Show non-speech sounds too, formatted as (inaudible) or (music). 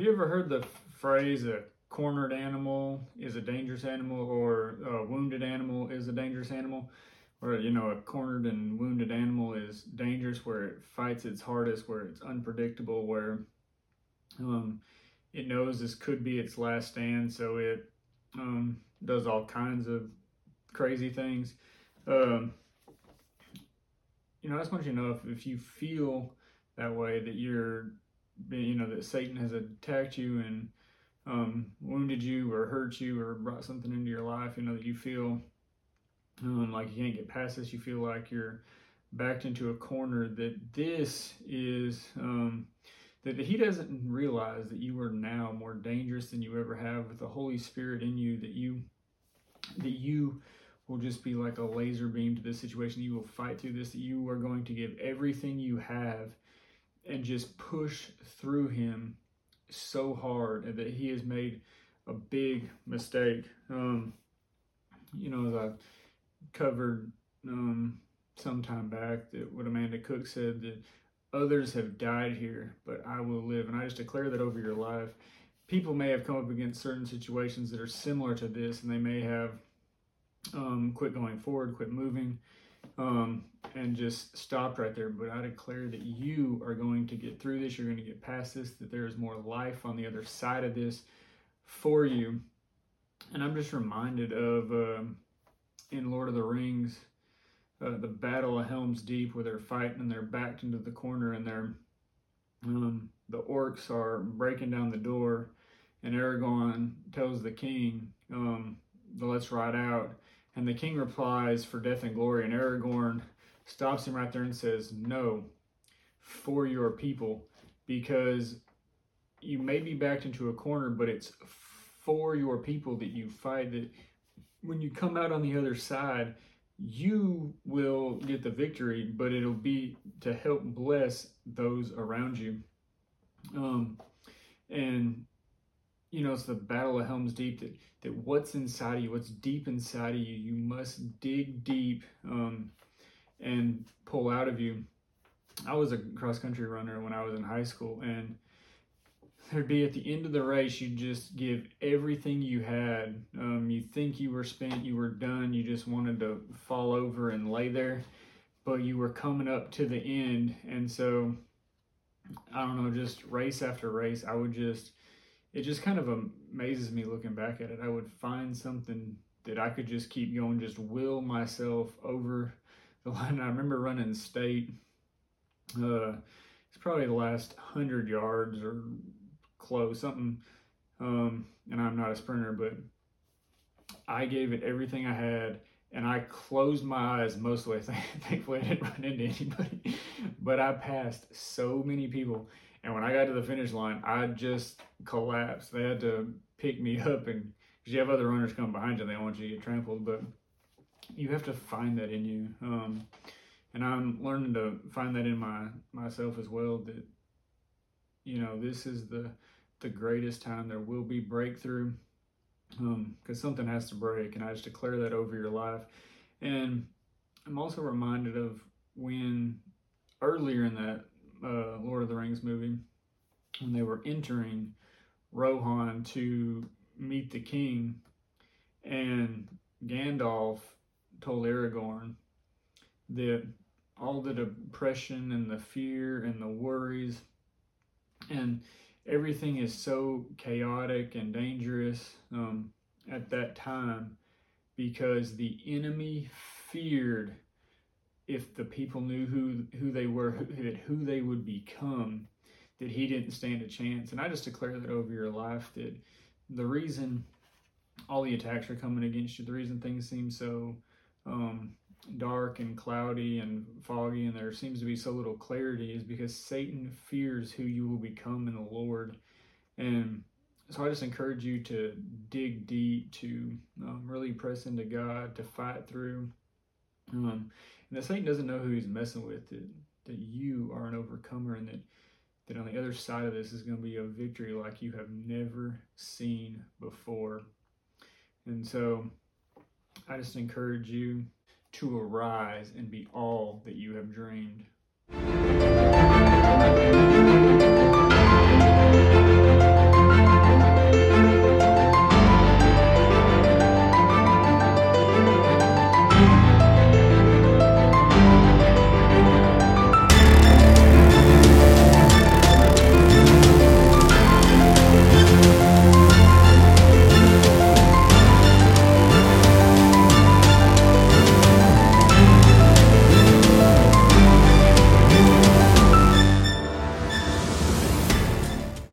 ever heard the phrase a cornered animal is a dangerous animal or a wounded animal is a dangerous animal? Or, you know, a cornered and wounded animal is dangerous where it fights its hardest, where it's unpredictable, where um, it knows this could be its last stand, so it um, does all kinds of crazy things. Um, you know, I just want you to know if, if you feel that way that you're you know that Satan has attacked you and um, wounded you or hurt you or brought something into your life, you know that you feel um, like you can't get past this, you feel like you're backed into a corner. That this is um, that he doesn't realize that you are now more dangerous than you ever have with the Holy Spirit in you. That you that you will just be like a laser beam to this situation. You will fight through this. You are going to give everything you have and just push through him so hard that he has made a big mistake. Um, you know, as I covered um, some time back, that what Amanda Cook said that others have died here, but I will live. And I just declare that over your life. People may have come up against certain situations that are similar to this, and they may have um, quit going forward, quit moving um, and just stopped right there. But I declare that you are going to get through this. You're going to get past this, that there is more life on the other side of this for you. And I'm just reminded of uh, in Lord of the Rings, uh, the Battle of Helm's Deep, where they're fighting and they're backed into the corner and they're um, the orcs are breaking down the door, and Aragorn tells the king, um, "Let's ride out." And the king replies, For death and glory. And Aragorn stops him right there and says, No, for your people, because you may be backed into a corner, but it's for your people that you fight. That when you come out on the other side, you will get the victory, but it'll be to help bless those around you. Um, and you know, it's the battle of Helm's Deep that, that what's inside of you, what's deep inside of you, you must dig deep um, and pull out of you. I was a cross country runner when I was in high school, and there'd be at the end of the race, you'd just give everything you had. Um, you think you were spent, you were done, you just wanted to fall over and lay there, but you were coming up to the end. And so, I don't know, just race after race, I would just it just kind of amazes me looking back at it. I would find something that I could just keep going, just will myself over (laughs) line. I remember running state. Uh, it's probably the last hundred yards or close, something. Um, and I'm not a sprinter, but I gave it everything I had, and I closed my eyes most of the way. (laughs) Thankfully, I didn't run into anybody, (laughs) but I passed so many people. And when I got to the finish line, I just collapsed. They had to pick me up, and because you have other runners come behind you, they don't want you to get trampled, but you have to find that in you. Um, and I'm learning to find that in my myself as well. That you know, this is the the greatest time. There will be breakthrough because um, something has to break, and I just declare that over your life. And I'm also reminded of when earlier in that uh, Lord of the Rings movie when they were entering Rohan to meet the king, and Gandalf told Aragorn that all the depression and the fear and the worries and everything is so chaotic and dangerous um, at that time because the enemy feared if the people knew who who they were, who, who they would become, that he didn't stand a chance. And I just declare that over your life that the reason all the attacks are coming against you, the reason things seem so um, dark and cloudy and foggy, and there seems to be so little clarity, is because Satan fears who you will become in the Lord. And so I just encourage you to dig deep, to um, really press into God, to fight through. Um, and that Satan doesn't know who he's messing with, that, that you are an overcomer and that, that on the other side of this is going to be a victory like you have never seen before. And so I just encourage you to arise and be all that you have dreamed.